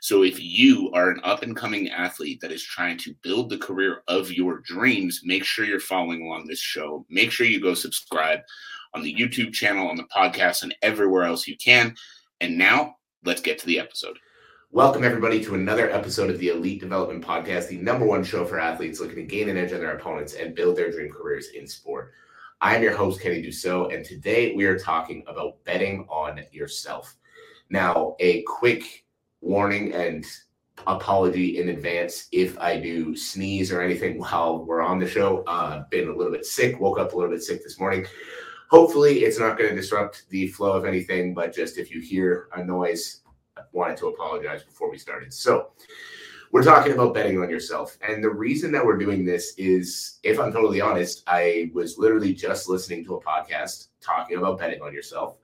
So if you are an up and coming athlete that is trying to build the career of your dreams, make sure you're following along this show. Make sure you go subscribe on the YouTube channel, on the podcast, and everywhere else you can. And now let's get to the episode. Welcome, everybody, to another episode of the Elite Development Podcast, the number one show for athletes looking to gain an edge on their opponents and build their dream careers in sport. I'm your host, Kenny Dusseault, and today we are talking about betting on yourself. Now, a quick warning and apology in advance if I do sneeze or anything while we're on the show. Uh, been a little bit sick, woke up a little bit sick this morning. Hopefully, it's not going to disrupt the flow of anything, but just if you hear a noise, I wanted to apologize before we started. So, we're talking about betting on yourself. And the reason that we're doing this is, if I'm totally honest, I was literally just listening to a podcast talking about betting on yourself.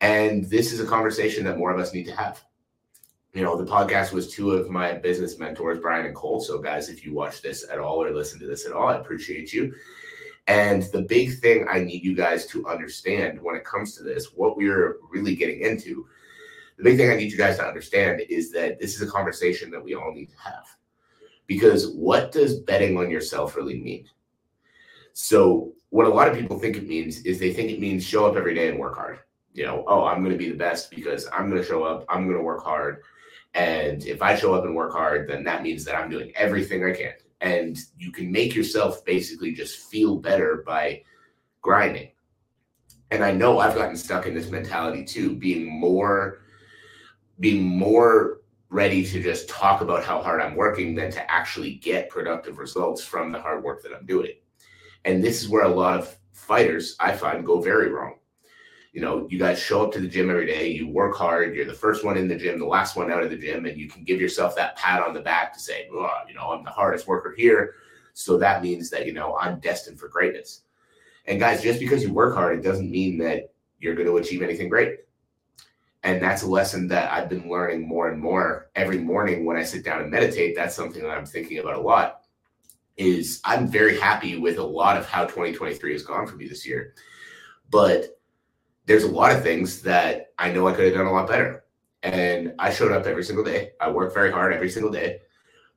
And this is a conversation that more of us need to have you know, the podcast was two of my business mentors, Brian and Cole. So, guys, if you watch this at all or listen to this at all, I appreciate you. And the big thing I need you guys to understand when it comes to this, what we're really getting into, the big thing I need you guys to understand is that this is a conversation that we all need to have. Because what does betting on yourself really mean? So, what a lot of people think it means is they think it means show up every day and work hard. You know, oh, I'm going to be the best because I'm going to show up, I'm going to work hard and if I show up and work hard, then that means that I'm doing everything I can. And you can make yourself basically just feel better by grinding. And I know I've gotten stuck in this mentality too, being more being more ready to just talk about how hard I'm working than to actually get productive results from the hard work that I'm doing. And this is where a lot of fighters I find go very wrong you know, you guys show up to the gym every day, you work hard, you're the first one in the gym, the last one out of the gym, and you can give yourself that pat on the back to say, oh, you know, I'm the hardest worker here. So that means that, you know, I'm destined for greatness. And guys, just because you work hard, it doesn't mean that you're going to achieve anything great. And that's a lesson that I've been learning more and more every morning when I sit down and meditate. That's something that I'm thinking about a lot. Is I'm very happy with a lot of how 2023 has gone for me this year. But there's a lot of things that I know I could have done a lot better. And I showed up every single day. I worked very hard every single day.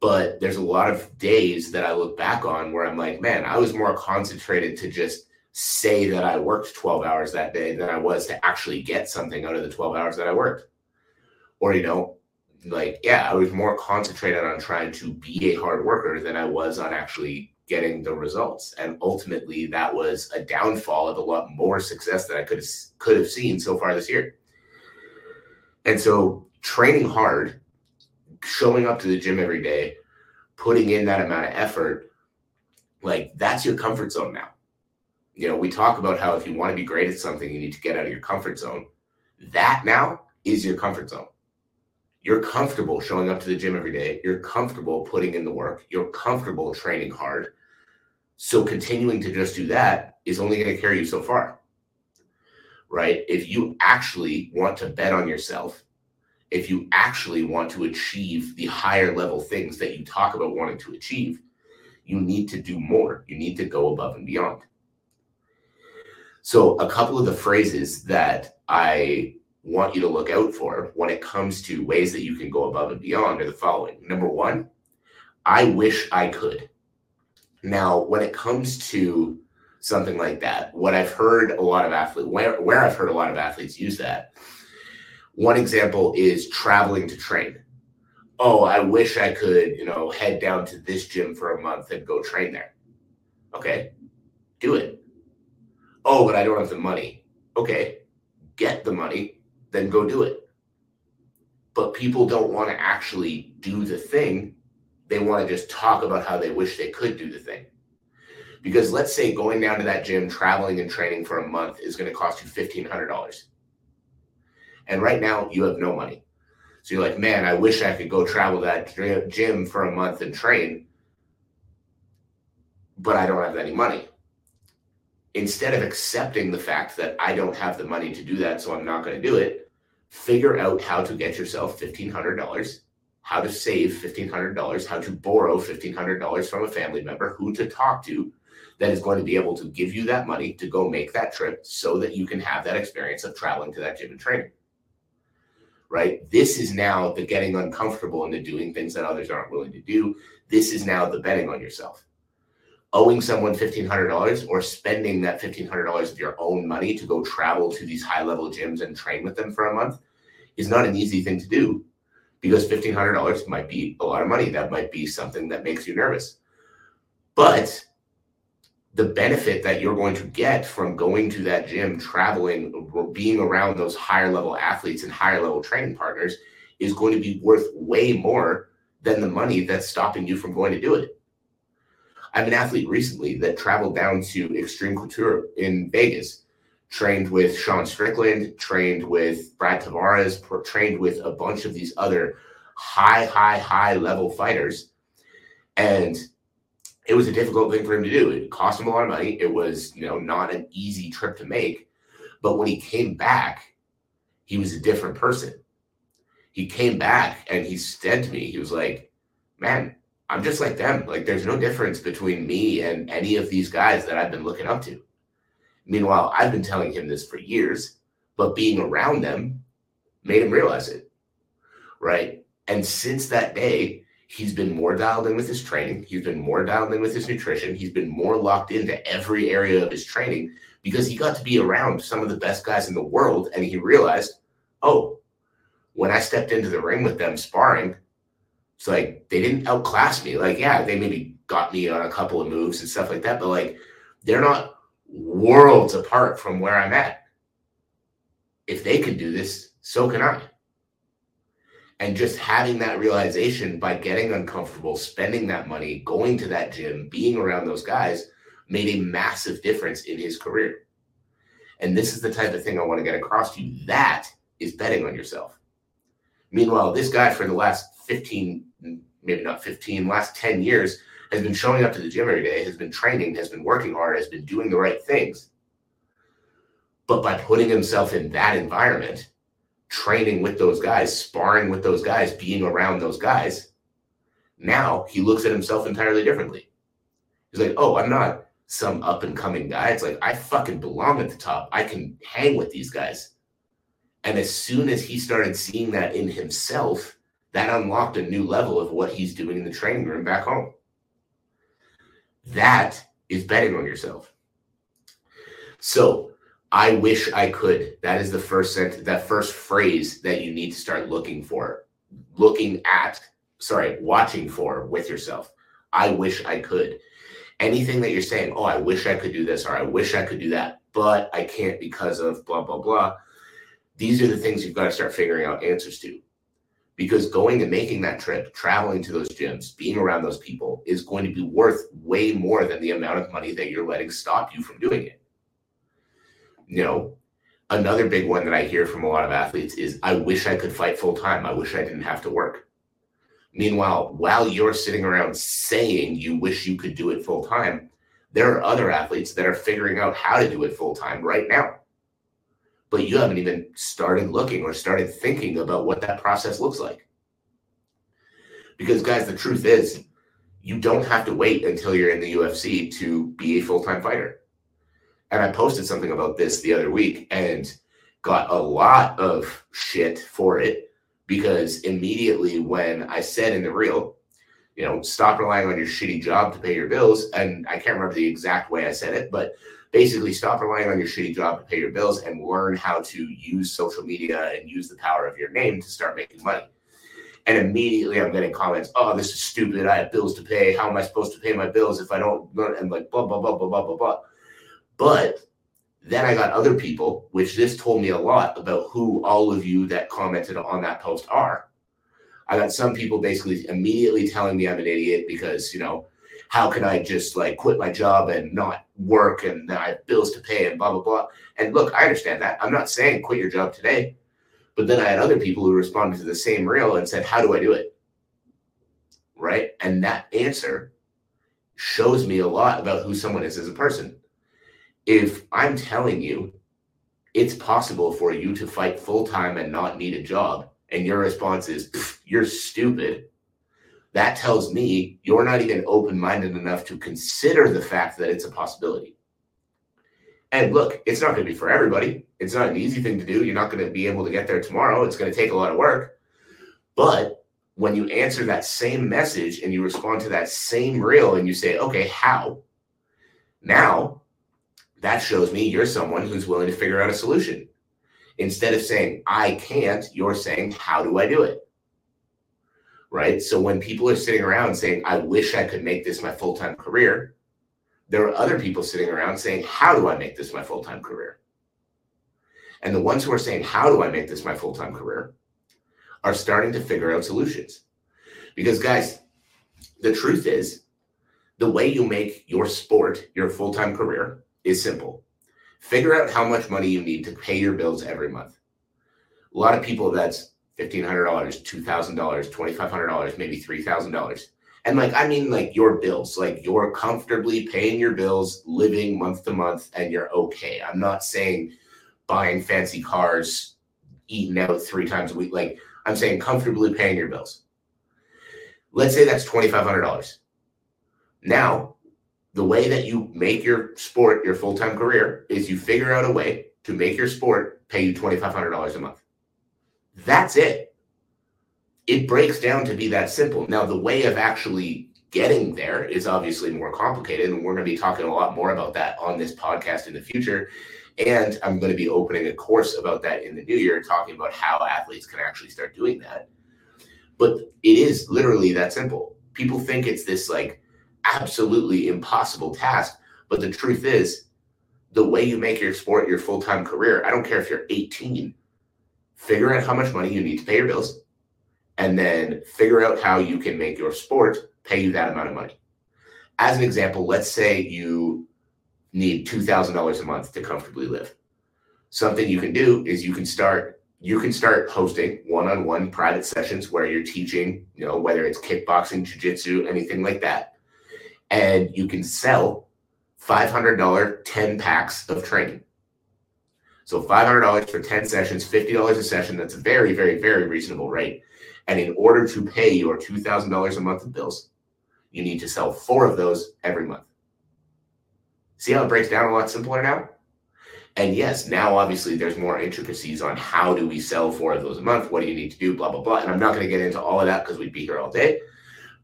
But there's a lot of days that I look back on where I'm like, man, I was more concentrated to just say that I worked 12 hours that day than I was to actually get something out of the 12 hours that I worked. Or, you know, like, yeah, I was more concentrated on trying to be a hard worker than I was on actually getting the results. And ultimately, that was a downfall of a lot more success that I could have, could have seen so far this year. And so, training hard, showing up to the gym every day, putting in that amount of effort, like that's your comfort zone now. You know, we talk about how if you want to be great at something, you need to get out of your comfort zone. That now is your comfort zone. You're comfortable showing up to the gym every day. You're comfortable putting in the work. You're comfortable training hard. So continuing to just do that is only going to carry you so far. Right? If you actually want to bet on yourself, if you actually want to achieve the higher level things that you talk about wanting to achieve, you need to do more. You need to go above and beyond. So, a couple of the phrases that I want you to look out for when it comes to ways that you can go above and beyond are the following. Number one, I wish I could. Now, when it comes to something like that, what I've heard a lot of athletes, where, where I've heard a lot of athletes use that, one example is traveling to train. Oh, I wish I could, you know, head down to this gym for a month and go train there. Okay, do it. Oh, but I don't have the money. Okay, get the money, then go do it. But people don't want to actually do the thing they want to just talk about how they wish they could do the thing. Because let's say going down to that gym, traveling and training for a month is going to cost you $1,500. And right now you have no money. So you're like, man, I wish I could go travel that gym for a month and train, but I don't have any money. instead of accepting the fact that I don't have the money to do that, so I'm not going to do it, figure out how to get yourself $1,500, how to save $1,500, how to borrow $1,500 from a family member, who to talk to that is going to be able to give you that money to go make that trip so that you can have that experience of traveling to that gym and training. Right? This is now the getting uncomfortable and the doing things that others aren't willing to do. This is now the betting on yourself owing someone $1,500 or spending that $1,500 of your own money to go travel to these high level gyms and train with them for a month is not an easy thing to do because $1,500 might be a lot of money. That might be something that makes you nervous. But the benefit that you're going to get from going to that gym, traveling, being around those higher level athletes and higher level training partners is going to be worth way more than the money that's stopping you from going to do it. I have an athlete recently that traveled down to Extreme Couture in Vegas, trained with Sean Strickland, trained with Brad Tavares, trained with a bunch of these other high, high, high level fighters. And it was a difficult thing for him to do. It cost him a lot of money. It was, you know, not an easy trip to make. But when he came back, he was a different person. He came back and he said to me, he was like, man, I'm just like them. Like there's no difference between me and any of these guys that I've been looking up to. Meanwhile, I've been telling him this for years, but being around them made him realize it. Right. And since that day, he's been more dialed in with his training. He's been more dialed in with his nutrition. He's been more locked into every area of his training because he got to be around some of the best guys in the world. And he realized, oh, when I stepped into the ring with them sparring, it's like they didn't outclass me. Like, yeah, they maybe got me on a couple of moves and stuff like that, but like they're not worlds apart from where I'm at. If they can do this, so can I. And just having that realization by getting uncomfortable, spending that money, going to that gym, being around those guys made a massive difference in his career. And this is the type of thing I want to get across to you. That is betting on yourself. Meanwhile, this guy for the last 15, maybe not 15, last 10 years has been showing up to the gym every day, has been training, has been working hard, has been doing the right things. But by putting himself in that environment, training with those guys, sparring with those guys, being around those guys, now he looks at himself entirely differently. He's like, oh, I'm not some up and coming guy. It's like, I fucking belong at the top. I can hang with these guys. And as soon as he started seeing that in himself, that unlocked a new level of what he's doing in the training room back home. That is betting on yourself. So I wish I could. That is the first sentence, that first phrase that you need to start looking for, looking at, sorry, watching for with yourself. I wish I could. Anything that you're saying, oh, I wish I could do this or I wish I could do that, but I can't because of blah, blah, blah. These are the things you've got to start figuring out answers to because going and making that trip, traveling to those gyms, being around those people is going to be worth way more than the amount of money that you're letting stop you from doing it. You know, another big one that I hear from a lot of athletes is I wish I could fight full time. I wish I didn't have to work. Meanwhile, while you're sitting around saying you wish you could do it full time, there are other athletes that are figuring out how to do it full time right now but you haven't even started looking or started thinking about what that process looks like. Because, guys, the truth is, you don't have to wait until you're in the UFC to be a full time fighter. And I posted something about this the other week and got a lot of shit for it because immediately when I said in the reel, you know, stop relying on your shitty job to pay your bills. And I can't remember the exact way I said it, but basically stop relying on your shitty job to pay your bills and learn how to use social media and use the power of your name to start making money. And immediately I'm getting comments, oh, this is stupid. I have bills to pay. How am I supposed to pay my bills if I don't? And like, blah, blah, blah, blah, blah, blah, blah. But then I got other people, which this told me a lot about who all of you that commented on that post are. I got some people basically immediately telling me I'm an idiot because, you know, how can I just like quit my job and not work and then I have bills to pay and blah blah blah. And look, I understand that. I'm not saying quit your job today, but then I had other people who responded to the same reel and said, "How do I do it?" Right? And that answer shows me a lot about who someone is as a person. if I'm telling you it's possible for you to fight full time and not need a job, and your response is, you're stupid, that tells me you're not even open minded enough to consider the fact that it's a possibility. And look, it's not going to be for everybody. It's not an easy thing to do. You're not going to be able to get there tomorrow. It's going to take a lot of work. But when you answer that same message and you respond to that same reel and you say, okay, how? Now, that shows me you're someone who's willing to figure out a solution. Instead of saying, I can't, you're saying, how do I do it? Right. So when people are sitting around saying, I wish I could make this my full time career, there are other people sitting around saying, How do I make this my full time career? And the ones who are saying, How do I make this my full time career? are starting to figure out solutions. Because, guys, the truth is, the way you make your sport your full time career is simple. Figure out how much money you need to pay your bills every month. A lot of people, that's $1,500, $2,000, $2,500, maybe $3,000. And like, I mean, like your bills, like you're comfortably paying your bills, living month to month, and you're okay. I'm not saying buying fancy cars, eating out three times a week. Like, I'm saying comfortably paying your bills. Let's say that's $2,500. Now, the way that you make your sport your full time career is you figure out a way to make your sport pay you $2,500 a month. That's it it breaks down to be that simple. Now, the way of actually getting there is obviously more complicated, and we're going to be talking a lot more about that on this podcast in the future. And I'm going to be opening a course about that in the new year, talking about how athletes can actually start doing that. But it is literally that simple. People think it's this like absolutely impossible task, but the truth is, the way you make your sport your full time career, I don't care if you're 18, figure out how much money you need to pay your bills and then figure out how you can make your sport pay you that amount of money. As an example, let's say you need $2,000 a month to comfortably live. Something you can do is you can start you can start hosting one-on-one private sessions where you're teaching, you know, whether it's kickboxing, jiu-jitsu, anything like that. And you can sell $500 10 packs of training. So $500 for 10 sessions, $50 a session. That's a very, very, very reasonable rate. And in order to pay your $2,000 a month of bills, you need to sell four of those every month. See how it breaks down a lot simpler now? And yes, now obviously there's more intricacies on how do we sell four of those a month? What do you need to do? Blah, blah, blah. And I'm not going to get into all of that because we'd be here all day.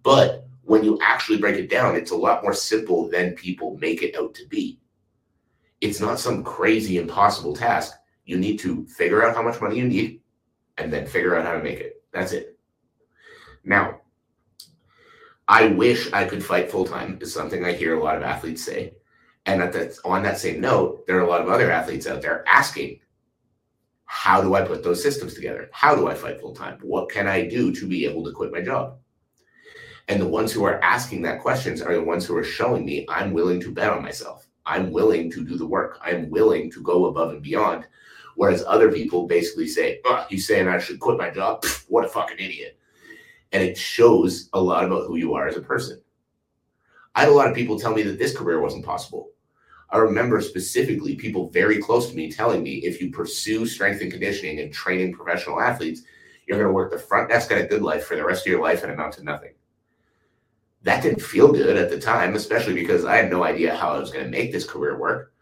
But when you actually break it down, it's a lot more simple than people make it out to be. It's not some crazy impossible task. You need to figure out how much money you need and then figure out how to make it. That's it. Now, I wish I could fight full time is something I hear a lot of athletes say. And at that, on that same note, there are a lot of other athletes out there asking, how do I put those systems together? How do I fight full time? What can I do to be able to quit my job? And the ones who are asking that questions are the ones who are showing me I'm willing to bet on myself. I'm willing to do the work. I'm willing to go above and beyond Whereas other people basically say, oh, he's saying I should quit my job. Pfft, what a fucking idiot. And it shows a lot about who you are as a person. I had a lot of people tell me that this career wasn't possible. I remember specifically people very close to me telling me if you pursue strength and conditioning and training professional athletes, you're going to work the front desk at a GoodLife for the rest of your life and amount to nothing. That didn't feel good at the time, especially because I had no idea how I was going to make this career work.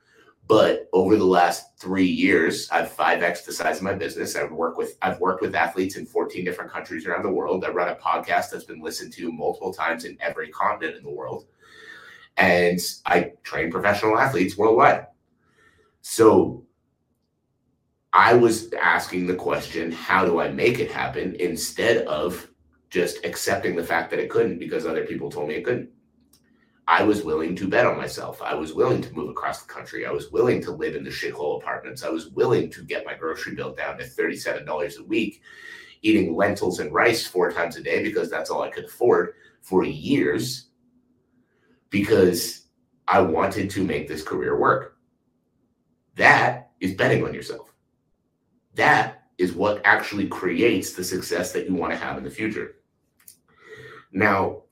But over the last three years, I've five x the size of my business. I've worked with I've worked with athletes in 14 different countries around the world. I run a podcast that's been listened to multiple times in every continent in the world, and I train professional athletes worldwide. So I was asking the question, how do I make it happen instead of just accepting the fact that it couldn't because other people told me it couldn't. I was willing to bet on myself. I was willing to move across the country. I was willing to live in the shithole apartments. I was willing to get my grocery bill down to $37 a week, eating lentils and rice four times a day because that's all I could afford for years because I wanted to make this career work. That is betting on yourself. That is what actually creates the success that you want to have in the future. Now,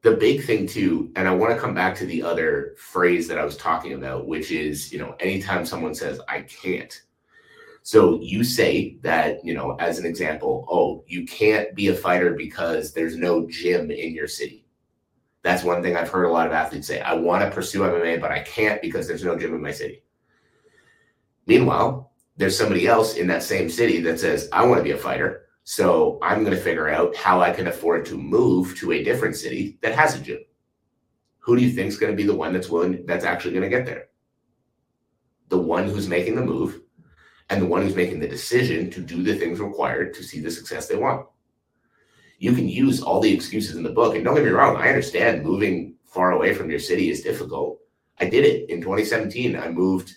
the big thing too, and I want to come back to the other phrase that I was talking about, which is, you know, anytime someone says, I can't. So you say that, you know, as an example, oh, you can't be a fighter because there's no gym in your city. That's one thing I've heard a lot of athletes say. I want to pursue MMA, but I can't because there's no gym in my city. Meanwhile, there's somebody else in that same city that says, I want to be a fighter. So I'm going to figure out how I can afford to move to a different city that has a gym. Who do you think is going to be the one that's willing, that's actually going to get there? The one who's making the move and the one who's making the decision to do the things required to see the success they want. You can use all the excuses in the book. And don't get me wrong, I understand moving far away from your city is difficult. I did it in 2017. I moved,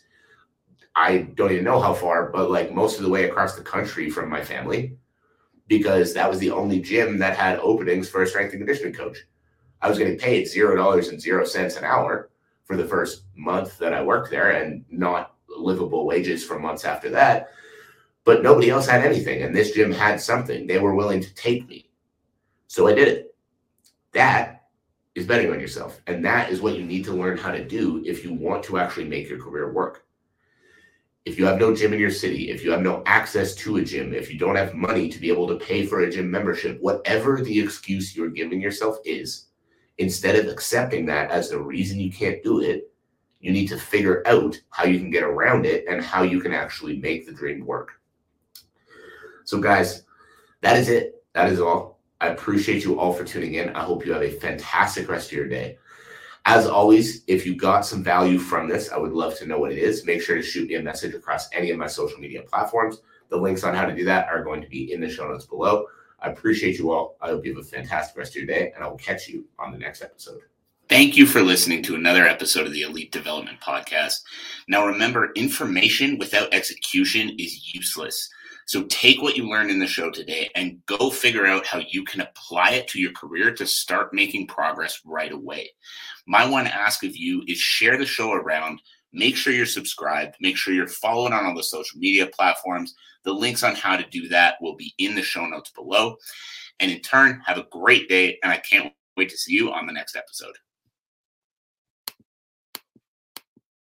I don't even know how far, but like most of the way across the country from my family because that was the only gym that had openings for a strength and conditioning coach. I was getting paid zero dollars and zero cents an hour for the first month that I worked there and not livable wages for months after that. But nobody else had anything. And this gym had something. They were willing to take me. So I did it. That is betting on yourself. And that is what you need to learn how to do if you want to actually make your career work if you have no gym in your city, if you have no access to a gym, if you don't have money to be able to pay for a gym membership, whatever the excuse you're giving yourself is, instead of accepting that as the reason you can't do it, you need to figure out how you can get around it and how you can actually make the dream work. So, guys, that is it. That is all. I appreciate you all for tuning in. I hope you have a fantastic rest of your day. As always, if you got some value from this, I would love to know what it is. Make sure to shoot me a message across any of my social media platforms. The links on how to do that are going to be in the show notes below. I appreciate you all. I hope you have a fantastic rest of your day, and I will catch you on the next episode. Thank you for listening to another episode of the Elite Development Podcast. Now, remember, information without execution is useless. So take what you learned in the show today and go figure out how you can apply it to your career to start making progress right away. My one ask of you is share the show around. Make sure you're subscribed. Make sure you're following on all the social media platforms. The links on how to do that will be in the show notes below. And in turn, have a great day. And I can't wait to see you on the next episode.